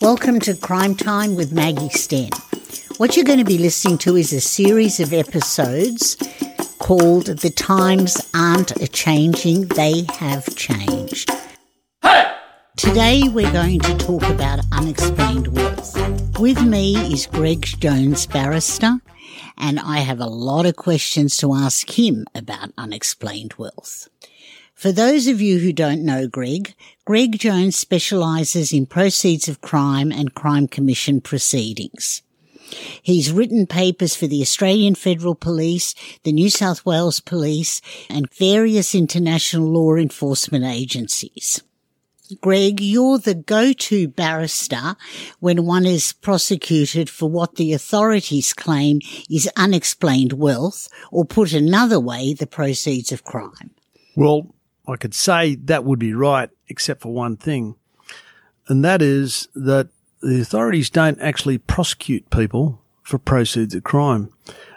Welcome to Crime Time with Maggie Sten. What you're going to be listening to is a series of episodes called The Times Aren't a Changing, They Have Changed. Hey! Today we're going to talk about unexplained wealth. With me is Greg Jones, barrister, and I have a lot of questions to ask him about unexplained wealth. For those of you who don't know Greg, Greg Jones specialises in proceeds of crime and crime commission proceedings. He's written papers for the Australian Federal Police, the New South Wales Police, and various international law enforcement agencies. Greg, you're the go-to barrister when one is prosecuted for what the authorities claim is unexplained wealth, or put another way, the proceeds of crime. Well, I could say that would be right, except for one thing, and that is that the authorities don't actually prosecute people for proceeds of crime.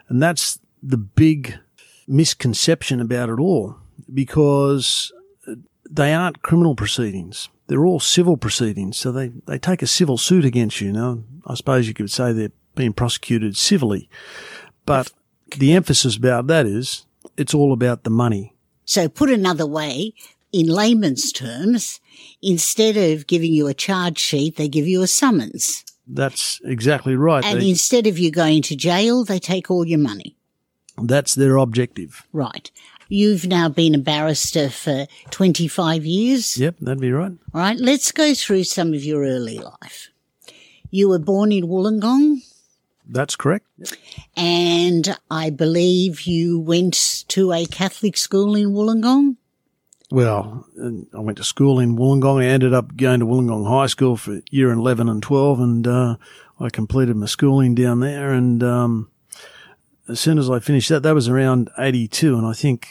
And that's the big misconception about it all because they aren't criminal proceedings. They're all civil proceedings. So they, they take a civil suit against you. Now, I suppose you could say they're being prosecuted civilly, but the emphasis about that is it's all about the money. So put another way, in layman's terms, instead of giving you a charge sheet, they give you a summons. That's exactly right. And They- instead of you going to jail, they take all your money. that's their objective. Right. You've now been a barrister for 25 years. Yep, that'd be right. All right. Let's go through some of your early life. You were born in Wollongong That's correct. and I believe you went to a Catholic school in Wollongong. Well, I went to school in Wollongong. I ended up going to Wollongong High School for year 11 and 12, and uh, I completed my schooling down there. And um, as soon as I finished that, that was around 82, and I think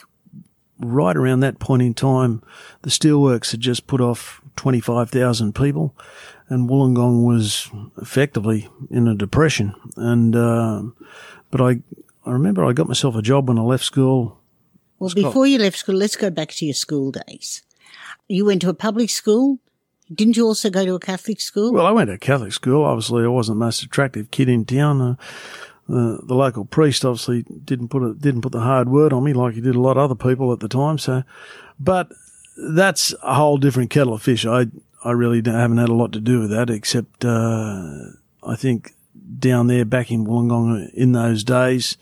right around that point in time, the steelworks had just put off 25,000 people, and Wollongong was effectively in a depression. And um but I, I remember I got myself a job when I left school. Well, before you left school, let's go back to your school days. You went to a public school. Didn't you also go to a Catholic school? Well, I went to a Catholic school. Obviously, I wasn't the most attractive kid in town. Uh, the, the local priest obviously didn't put a, didn't put the hard word on me like he did a lot of other people at the time. So, but that's a whole different kettle of fish. I I really haven't had a lot to do with that, except uh, I think down there back in Wollongong in those days,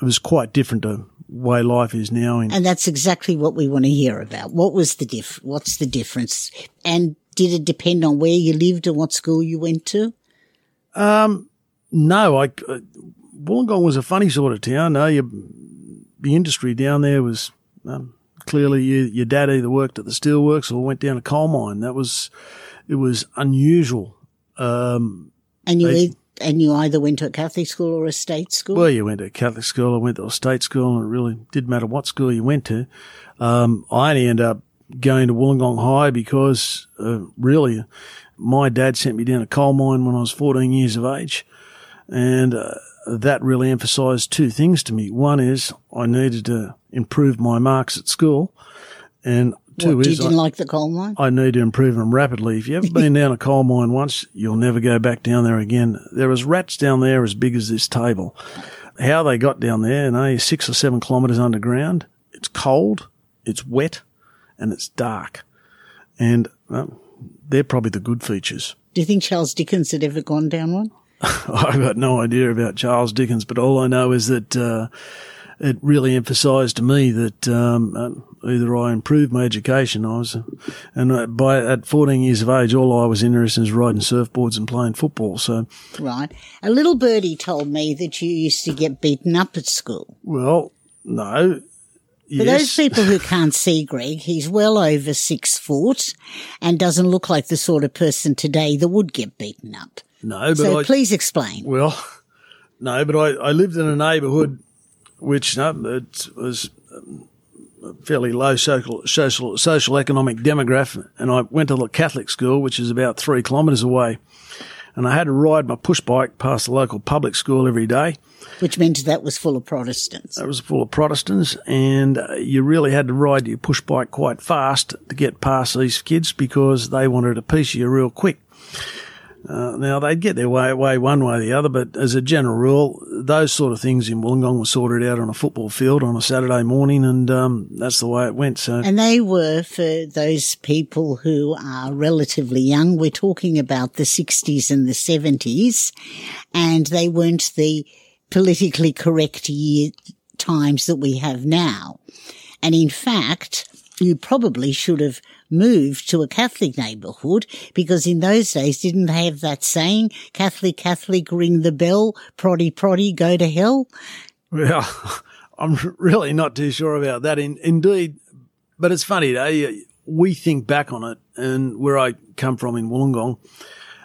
it was quite different to way life is now. In and that's exactly what we want to hear about. What was the diff? What's the difference? And did it depend on where you lived and what school you went to? No, I, uh, Wollongong was a funny sort of town. No, you, the industry down there was um, clearly you, your dad either worked at the steelworks or went down a coal mine. That was it was unusual. Um, And you eith- and you either went to a Catholic school or a state school. well, you went to a Catholic school, I went to a state school, and it really didn't matter what school you went to. Um, I only ended up going to Wollongong High because uh, really my dad sent me down a coal mine when I was 14 years of age. And uh, that really emphasised two things to me. One is I needed to improve my marks at school, and two what, you didn't I, like the coal mine. I need to improve them rapidly. If you ever been down a coal mine once, you'll never go back down there again. There was rats down there as big as this table. How they got down there, you know, six or seven kilometres underground. It's cold, it's wet, and it's dark. And well, they're probably the good features. Do you think Charles Dickens had ever gone down one? I've got no idea about Charles Dickens, but all I know is that uh, it really emphasised to me that um, uh, either I improved my education, I was, and uh, by at 14 years of age, all I was interested in was riding surfboards and playing football. So, Right. A little birdie told me that you used to get beaten up at school. well, no. For those people who can't see Greg, he's well over six foot and doesn't look like the sort of person today that would get beaten up. No, but So I, please explain. Well, no, but I, I lived in a neighbourhood which no, it was a fairly low social, social, social economic demographic, and I went to the Catholic school, which is about three kilometres away, and I had to ride my push bike past the local public school every day. Which meant that was full of Protestants. It was full of Protestants, and uh, you really had to ride your push bike quite fast to get past these kids because they wanted a piece of you real quick. Uh, now they'd get their way, way one way or the other, but as a general rule, those sort of things in Wollongong were sorted out on a football field on a Saturday morning, and um, that's the way it went. So, and they were for those people who are relatively young. We're talking about the '60s and the '70s, and they weren't the politically correct year times that we have now. And in fact, you probably should have moved to a Catholic neighbourhood because in those days didn't they have that saying, Catholic, Catholic, ring the bell, proddy, proddy, go to hell? Well, I'm really not too sure about that. In, indeed, but it's funny, eh? we think back on it and where I come from in Wollongong,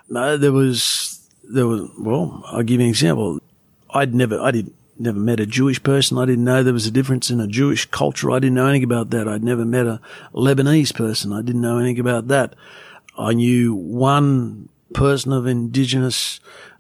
no, there was, there was, well, I'll give you an example. I'd never, I did never met a Jewish person. I didn't know there was a difference in a Jewish culture. I didn't know anything about that. I'd never met a Lebanese person. I didn't know anything about that. I knew one person of indigenous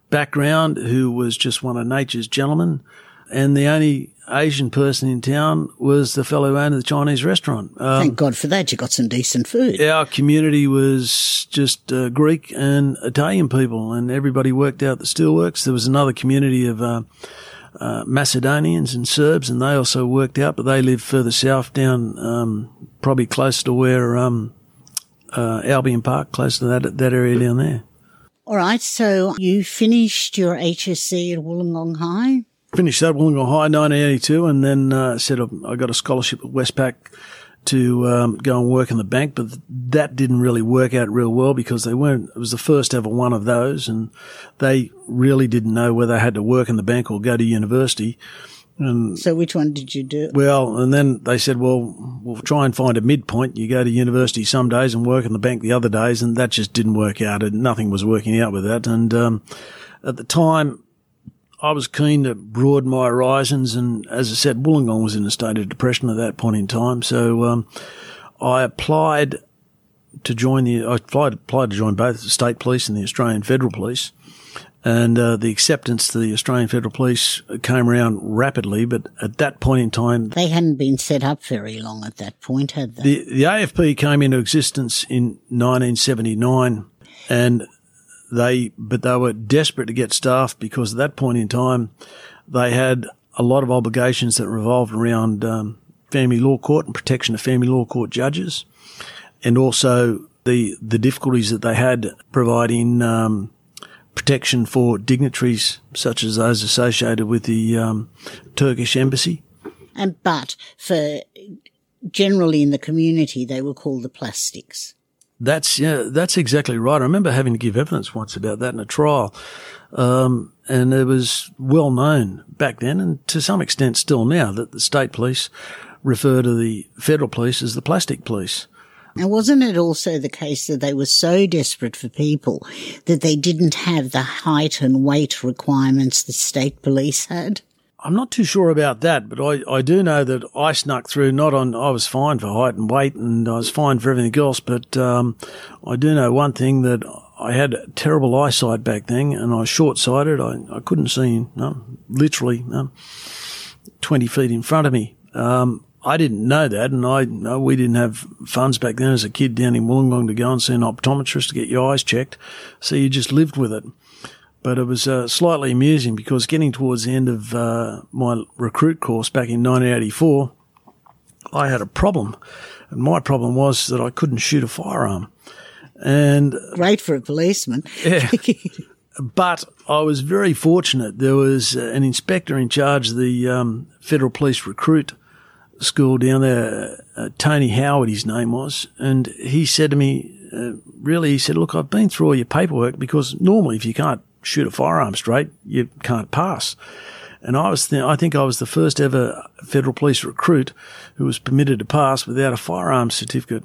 background who was just one of nature's gentlemen. And the only Asian person in town was the fellow who owned the Chinese restaurant. Um, Thank God for that. You got some decent food. Our community was just uh, Greek and Italian people, and everybody worked out the steelworks. There was another community of uh, uh, Macedonians and Serbs, and they also worked out, but they live further south down, um, probably close to where um, uh, Albion Park, close to that that area down there. All right, so you finished your HSC at Wollongong High. Finished that at Wollongong High, 1982, and then uh, said I got a scholarship at Westpac to um, go and work in the bank, but that didn't really work out real well because they weren't. It was the first ever one of those, and they really didn't know whether they had to work in the bank or go to university. And so, which one did you do? Well, and then they said, "Well, we'll try and find a midpoint. You go to university some days and work in the bank the other days," and that just didn't work out. And nothing was working out with that. And um, at the time, I was keen to broaden my horizons, and as I said, Wollongong was in a state of depression at that point in time. So um, I applied to join the. I applied, applied to join both the state police and the Australian Federal Police, and uh, the acceptance to the Australian Federal Police came around rapidly. But at that point in time, they hadn't been set up very long at that point, had they? The, the AFP came into existence in 1979, and they, but they were desperate to get staff because at that point in time, they had a lot of obligations that revolved around um, family law court and protection of family law court judges, and also the the difficulties that they had providing um, protection for dignitaries such as those associated with the um, Turkish embassy. And but for generally in the community, they were called the plastics. That's yeah, that's exactly right. I remember having to give evidence once about that in a trial, um, and it was well known back then, and to some extent still now, that the state police refer to the federal police as the plastic police. And wasn't it also the case that they were so desperate for people that they didn't have the height and weight requirements the state police had? I'm not too sure about that, but I, I do know that I snuck through. Not on, I was fine for height and weight, and I was fine for everything else. But um, I do know one thing that I had terrible eyesight back then, and I was short sighted. I, I couldn't see, no, literally, no, 20 feet in front of me. Um, I didn't know that, and I no, we didn't have funds back then as a kid down in Wollongong to go and see an optometrist to get your eyes checked. So you just lived with it. But it was uh, slightly amusing because getting towards the end of uh, my recruit course back in 1984, I had a problem. And my problem was that I couldn't shoot a firearm. And great for a policeman. yeah. But I was very fortunate. There was an inspector in charge of the um, Federal Police Recruit School down there, uh, Tony Howard, his name was, and he said to me, uh, really, he said, look, I've been through all your paperwork because normally if you can't shoot a firearm straight, you can't pass. And I was, th- I think I was the first ever federal police recruit who was permitted to pass without a firearms certificate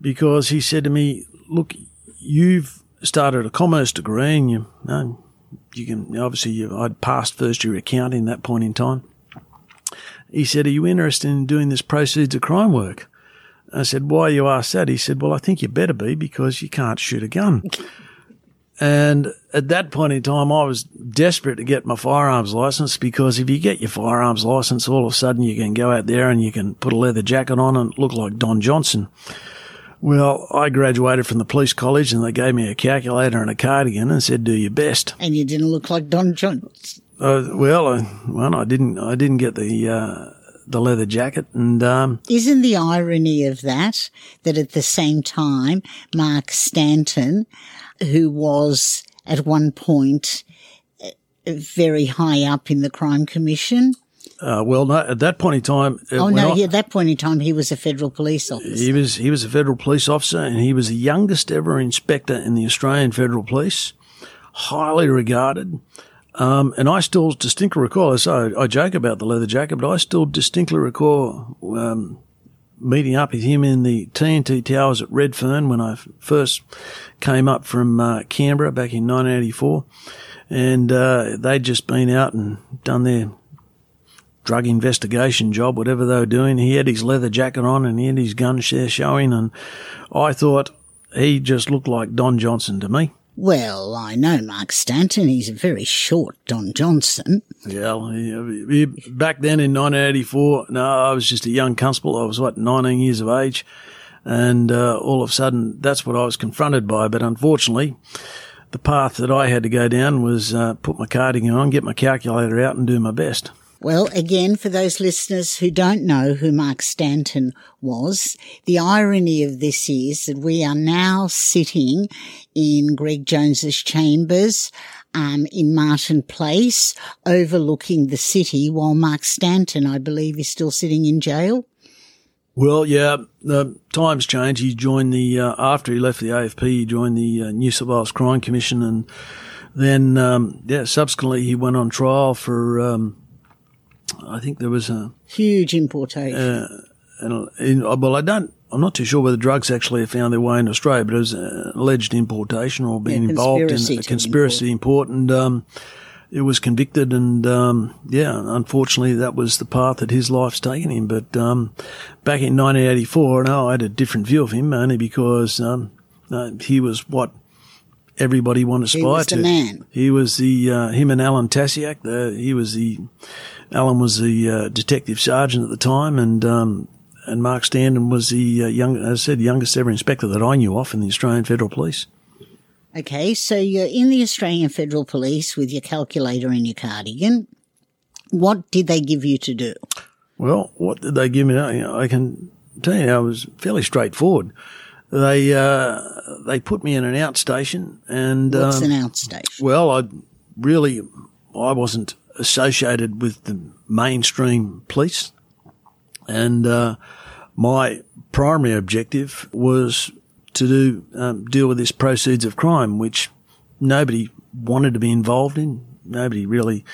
because he said to me, look, you've started a commerce degree and you, you, know, you can, obviously you, I'd passed first year accounting at that point in time. He said, are you interested in doing this proceeds of crime work? I said, why you ask that? He said, well, I think you better be because you can't shoot a gun. And at that point in time, I was desperate to get my firearms license because if you get your firearms license, all of a sudden you can go out there and you can put a leather jacket on and look like Don Johnson. Well, I graduated from the police college and they gave me a calculator and a cardigan and said, do your best. And you didn't look like Don Johnson. Uh, well, I, well, I didn't, I didn't get the, uh, the leather jacket and, um, Isn't the irony of that, that at the same time, Mark Standen, who was at one point very high up in the crime commission, uh, well, no, at that point in time, uh, Oh no! I- at that point in time, he was a federal police officer. He was he was a federal police officer, and he was the youngest ever inspector in the Australian Federal Police, highly regarded. Um, and I still distinctly recall. So I joke about the leather jacket, but I still distinctly recall um, meeting up with him in the TNT Towers at Redfern when I first came up from uh, Canberra back in 1984, and uh, they'd just been out and done their drug investigation job, whatever they were doing. He had his leather jacket on and he had his gun share showing, and I thought he just looked like Don Johnson to me. Well, I know Mark Standen. He's a very short Don Johnson. Yeah, back then in 1984, no, I was just a young constable. I was what 19 years of age, and uh, all of a sudden, that's what I was confronted by. But unfortunately, the path that I had to go down was uh, put my cardigan on, get my calculator out, and do my best. Well, again, for those listeners who don't know who Mark Standen was, the irony of this is that we are now sitting in Greg Jones's chambers um, in Martin Place, overlooking the city, while Mark Standen, I believe, is still sitting in jail. Well, yeah, the times changed. He joined the uh, after he left the AFP. He joined the uh, New South Wales Crime Commission, and then um, yeah, subsequently he went on trial for. Um, I think there was a, Huge importation. an in, well, I don't. I'm not too sure whether drugs actually found their way in Australia, but it was an alleged importation or being Yeah, involved in a conspiracy import, and um, it was convicted, and um, yeah, unfortunately, that was the path that his life's taken him. But um, back in 1984, no, I had a different view of him, only because um, uh, he was what everybody wanted to He aspire was the to. man. He was the uh, him and Alan Tasiak. The, he was the Alan was the uh, detective sergeant at the time, and um, and Mark Standen was the uh, young, as I said, youngest ever inspector that I knew of in the Australian Federal Police. Okay, so you're in the Australian Federal Police with your calculator and your cardigan. What did they give you to do? Well, what did they give me? You know, I can tell you, I was fairly straightforward. They uh, they put me in an outstation, and What's um, an outstation? Well, I really I wasn't associated with the mainstream police, and uh, my primary objective was to do um, deal with this proceeds of crime, which nobody wanted to be involved in. Nobody really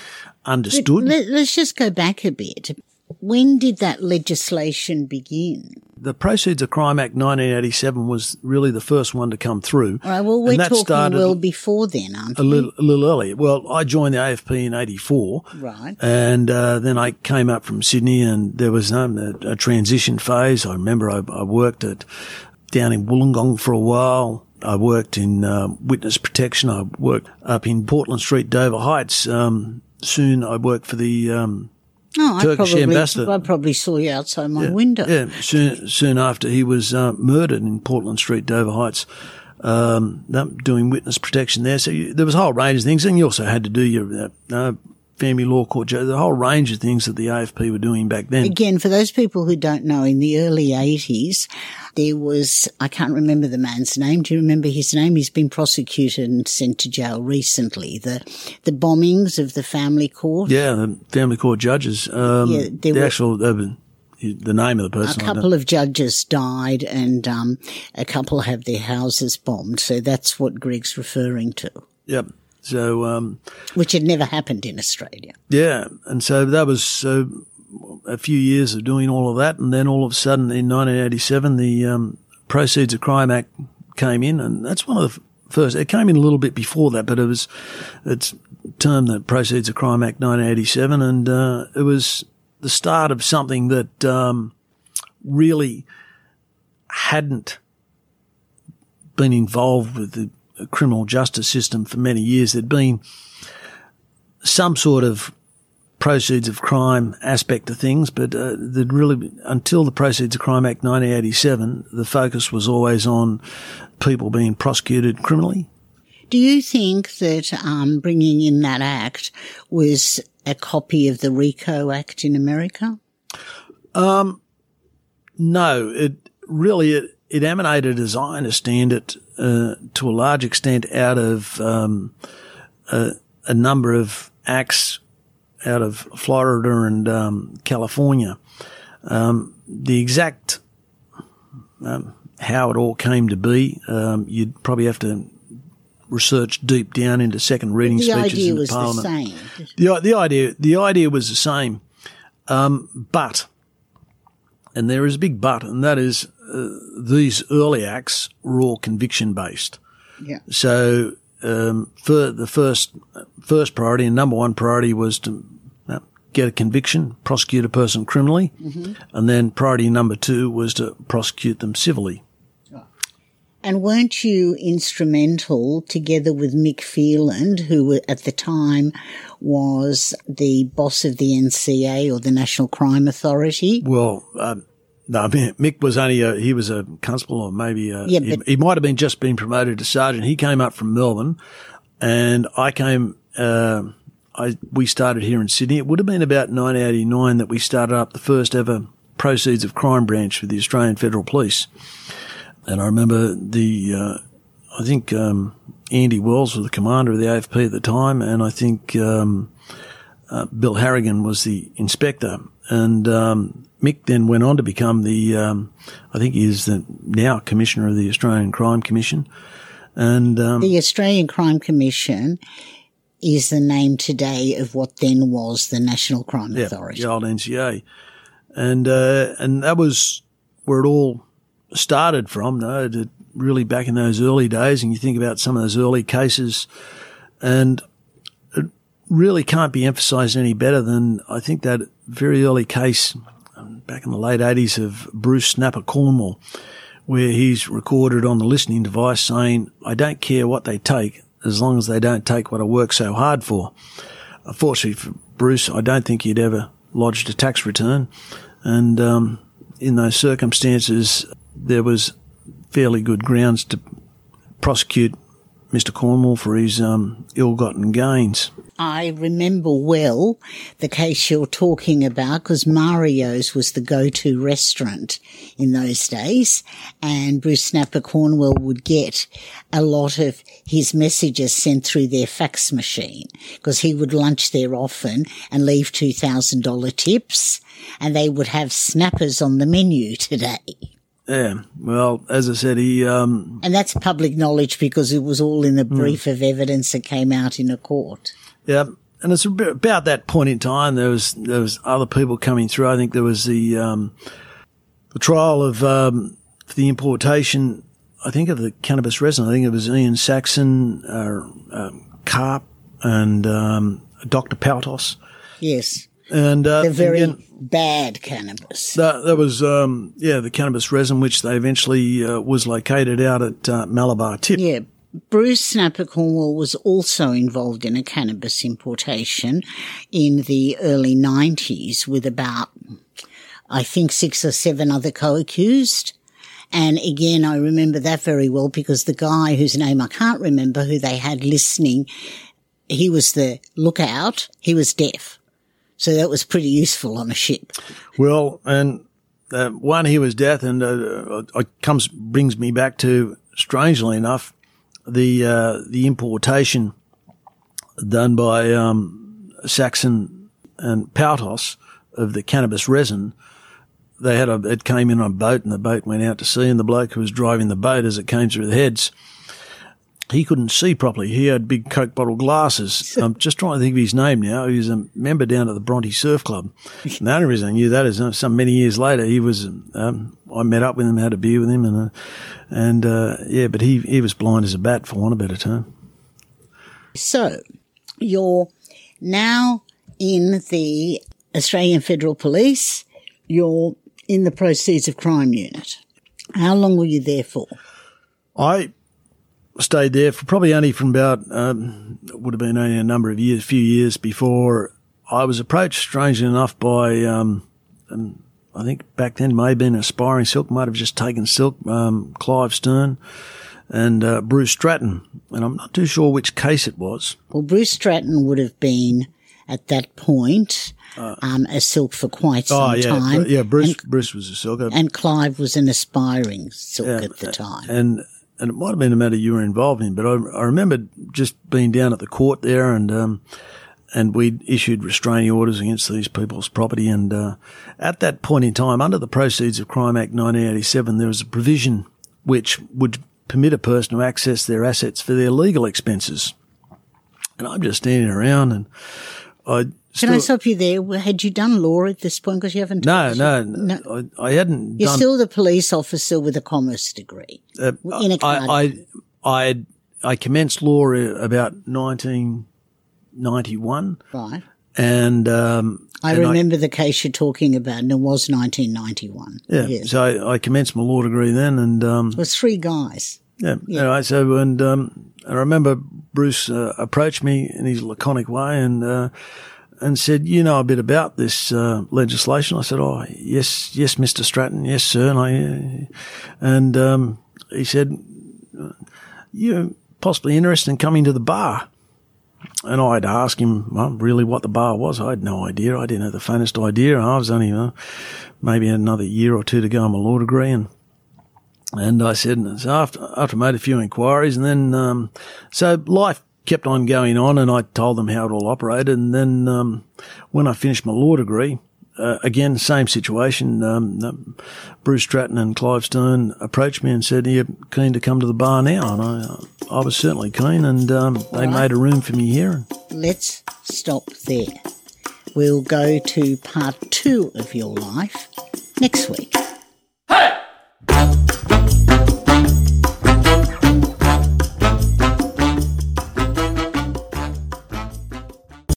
understood. Let, us just go back a bit. When did that legislation begin? The Proceeds of Crime Act 1987 was really the first one to come through. All right, well, we're talking well before then, aren't a we? little, a little earlier. Well, I joined the AFP in 84. Right. And uh, then I came up from Sydney and there was um, a, a transition phase. I remember I, I worked at down in Wollongong for a while. I worked in um, witness protection. I worked up in Portland Street, Dover Heights. Um, soon I worked for the Oh, I Turkish probably, ambassador. I probably saw you outside my window. Yeah, soon, soon after he was uh, murdered in Portland Street, Dover Heights, um, doing witness protection there. So you, there was a whole range of things, and you also had to do your uh, family law court, the whole range of things that the AFP were doing back then. Again, for those people who don't know, in the early 80s, there was, I can't remember the man's name. Do you remember his name? He's been prosecuted and sent to jail recently. The, the bombings of the family court. Yeah, the family court judges. Um, Yeah, the were- actual uh, the name of the person. A couple of judges died and um, a couple have their houses bombed. So that's what Greg's referring to, Yep. So um, which had never happened in Australia. Yeah, and so that was so a few years of doing all of that, and then all of a sudden in 1987, the um, Proceeds of Crime Act came in, and that's one of the first. It came in a little bit before that, but it was it's termed the Proceeds of Crime Act 1987, and uh, it was the start of something that um, really hadn't been involved with the criminal justice system for many years. There'd been some sort of proceeds of crime aspect of things, but uh, the really until the Proceeds of Crime Act 1987, the focus was always on people being prosecuted criminally. Do you think that um, bringing in that act was a copy of the RICO Act in America? Um, no, it really it, it emanated, as I understand it, uh, to a large extent out of um, a, a number of acts out of Florida and um, California. Um, the exact um, how it all came to be, um, you'd probably have to research deep down into second reading the speeches idea in the was the Parliament. same. The, the idea, the idea was the same, um, but, and there is a big but, and that is uh, these early acts were all conviction based. Yeah. So um, for the first first priority and number one priority was to uh, get a conviction, prosecute a person criminally, and then priority number two was to prosecute them civilly. And weren't you instrumental, together with Mick Phelan, who at the time was the boss of the NCA or the National Crime Authority? Well, um, no, Mick was only a, he was a constable or maybe a, Yeah, he, he might have been just been promoted to sergeant. He came up from Melbourne and I came, uh, I, we started here in Sydney. It would have been about 1989 that we started up the first ever proceeds of crime branch for the Australian Federal Police. And I remember the, uh, I think, um, Andy Wells was the commander of the AFP at the time. And I think, um, uh, Bill Harrigan was the inspector, and um, Mick then went on to become the, um, I think he is the now commissioner of the Australian Crime Commission, and um, The Australian Crime Commission is the name today of what then was the National Crime yeah, Authority. the old NCA, and uh, and that was where it all started from. No, really back in those early days, and you think about some of those early cases, and really can't be emphasised any better than I think that very early case um, back in the late eighties of Bruce Snapper Cornwell, where he's recorded on the listening device saying, "I don't care what they take." As long as they don't take what I work so hard for. Unfortunately for Bruce, I don't think he'd ever lodged a tax return. And um, in those circumstances, there was fairly good grounds to prosecute Mr. Cornwell for his um, ill-gotten gains. I remember well the case you're talking about because Mario's was the go-to restaurant in those days and Bruce Snapper Cornwell would get a lot of his messages sent through their fax machine because he would lunch there often and leave $2,000 tips and they would have snappers on the menu today. Yeah, well, as I said, he um, And that's public knowledge because it was all in the brief of evidence that came out in a court. Yeah, and it's about that point in time. There was there was other people coming through. I think there was the um, the trial of um, for the importation. I think of the cannabis resin. I think it was Ian Saxon, uh, um, Carp, and um, Dr. Pautos. Yes. And uh, The very again, bad cannabis. that, that was um, yeah the cannabis resin, which they eventually uh, was located out at uh, Malabar Tip. Yeah. Bruce Snapper Cornwell was also involved in a cannabis importation in the early 90s with about, I think, six or seven other co-accused. And again, I remember that very well because the guy whose name I can't remember who they had listening, he was the lookout. He was deaf. So that was pretty useful on a ship. Well, and uh, one, he was deaf, and uh, it comes brings me back to, strangely enough, the uh, the importation done by um, Saxon and Pautos of the cannabis resin. They had a it came in on a boat, and the boat went out to sea, and the bloke who was driving the boat as it came through the heads. He couldn't see properly. He had big Coke bottle glasses. I'm just trying to think of his name now. He was a member down at the Bronte Surf Club. And the only reason I knew that is uh, some many years later, he was, um, I met up with him, had a beer with him, and, uh, and, uh, yeah, but he, he was blind as a bat, for want of a better term. So you're now in the Australian Federal Police. You're in the Proceeds of Crime Unit. How long were you there for? I stayed there for probably only from about, um, would have been only a number of years, few years before I was approached, strangely enough, by um, um, I think back then may have been aspiring silk, might have just taken silk, um, Clive Steirn and uh, Bruce Stratton, and I'm not too sure which case it was. Well, Bruce Stratton would have been at that point um, a silk for quite some oh yeah, time. Yeah. Bruce and, Bruce was a silk, uh, and Clive was an aspiring silk Yeah, at the time. and and it might have been a matter you were involved in, but I, I remember just being down at the court there and. Um, and we issued restraining orders against these people's property. And uh, at that point in time, under the Proceeds of Crime Act 1987, there was a provision which would permit a person to access their assets for their legal expenses. And I'm just standing around, and I Can I stop you there? Had you done law at this point? Because you haven't. no, us no, I, I hadn't You're done. still the police officer with a commerce degree. uh, in a. I, I, I, I commenced law about 1991, Right. and um, I and remember the case you're talking about, and it was 1991. yeah, Yes. so I, I commenced my law degree then, and um, It was three guys. Yeah. Anyway, so and um, I remember Bruce uh, approached me in his laconic way and uh, and said, "You know a bit about this uh, legislation." I said, "Oh, yes, yes, Mister Stratton, yes, sir." And I and um, he said, "You're possibly interested in coming to the bar." And I'd ask him, well, really what the bar was. I had no idea. I didn't have the faintest idea. I was only uh, maybe another year or two to go on my law degree, and and I said, after, after I made a few inquiries and then, um, so life kept on going on and I told them how it all operated. And then, um, when I finished my law degree, uh, again, same situation. Um, Bruce Stratton and Clive Steirn approached me and said, "Are you keen to come to the bar now?" And I, I was certainly keen, and um, they made a room for me here. Let's stop there. We'll go to part two of your life next week.